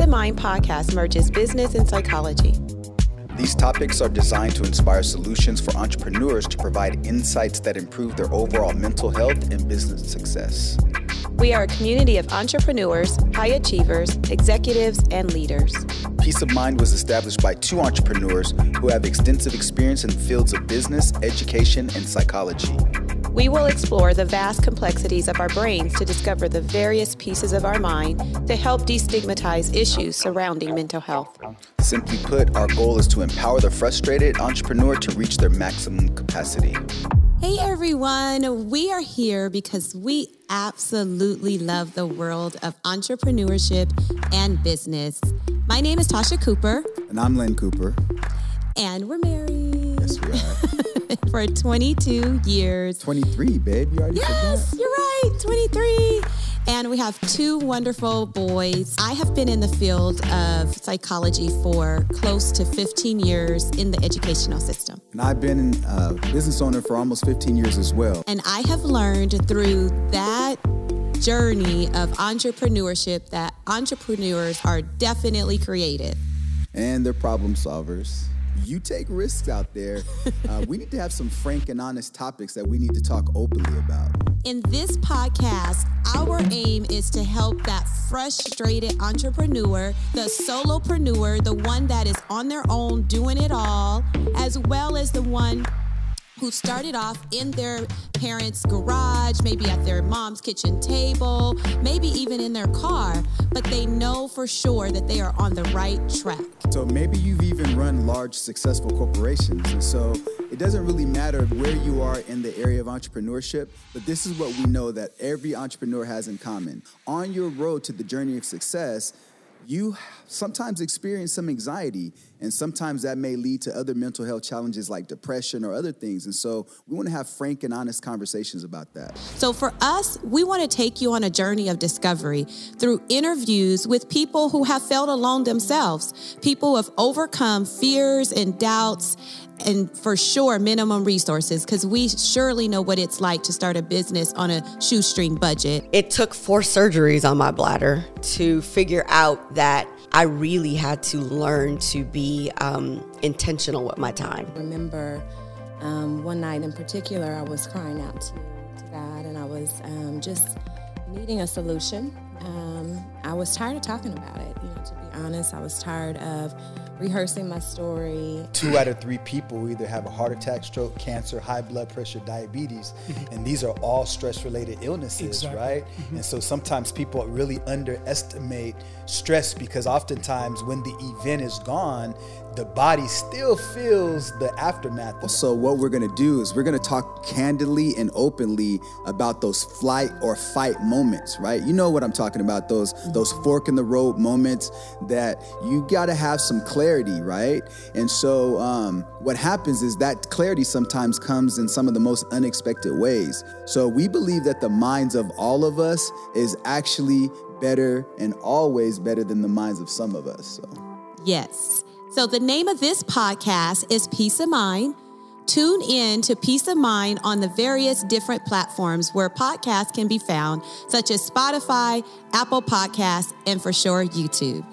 Of Mind podcast merges business and psychology. These topics are designed to inspire solutions for entrepreneurs to provide insights that improve their overall mental health and business success. We are a community of entrepreneurs, high achievers, executives, and leaders. Peace of Mind was established by two entrepreneurs who have extensive experience in the fields of business, education, and psychology. We will explore the vast complexities of our brains to discover the various pieces of our mind to help destigmatize issues surrounding mental health. Simply put, our goal is to empower the frustrated entrepreneur to reach their maximum capacity. Hey everyone, we are here because we absolutely love the world of entrepreneurship and business. My name is Tasha Cooper. And I'm Lynn Cooper. And we're married. Yes, we are. For 22 years. 23, babe. You already Yes, you're right. 23. And we have two wonderful boys. I have been in the field of psychology for close to 15 years in the educational system. And I've been a uh, business owner for almost 15 years as well. And I have learned through that journey of entrepreneurship that entrepreneurs are definitely creative. And they're problem solvers you take risks out there. Uh, we need to have some frank and honest topics that we need to talk openly about. In this podcast, our aim is to help that frustrated entrepreneur, the solopreneur, the one that is on their own doing it all, as well as the one who started off in their parents' garage, maybe at their mom's kitchen table, maybe even in their car, but they know for sure that they are on the right track. So maybe you've even run large, successful corporations. And so it doesn't really matter where you are in the area of entrepreneurship, but this is what we know that every entrepreneur has in common. On your road to the journey of success, you sometimes experience some anxiety, and sometimes that may lead to other mental health challenges like depression or other things. And so we want to have frank and honest conversations about that. So for us, we want to take you on a journey of discovery through interviews with people who have felt alone themselves, people who have overcome fears and doubts and for sure minimum resources because we surely know what it's like to start a business on a shoestring budget. It took four surgeries on my bladder to figure out that I really had to learn to be um, intentional with my time. I remember um, one night in particular, I was crying out to, to God and I was um, just needing a solution. Um, I was tired of talking about it, you know, to be honest. I was tired of rehearsing my story. Two out of three people either have a heart attack, stroke, cancer, high blood pressure, diabetes, mm-hmm. and these are all stress related illnesses, exactly. right? Mm-hmm. And so sometimes people really underestimate stress because oftentimes when the event is gone, the body still feels the aftermath. So, what we're gonna do is we're gonna talk candidly and openly about those flight or fight moments, right? You know what I'm talking about, those, those fork in the road moments that you gotta have some clarity, right? And so, um, what happens is that clarity sometimes comes in some of the most unexpected ways. So, we believe that the minds of all of us is actually better and always better than the minds of some of us. So. Yes. So, the name of this podcast is Peace of Mind. Tune in to Peace of Mind on the various different platforms where podcasts can be found, such as Spotify, Apple Podcasts, and for sure, YouTube.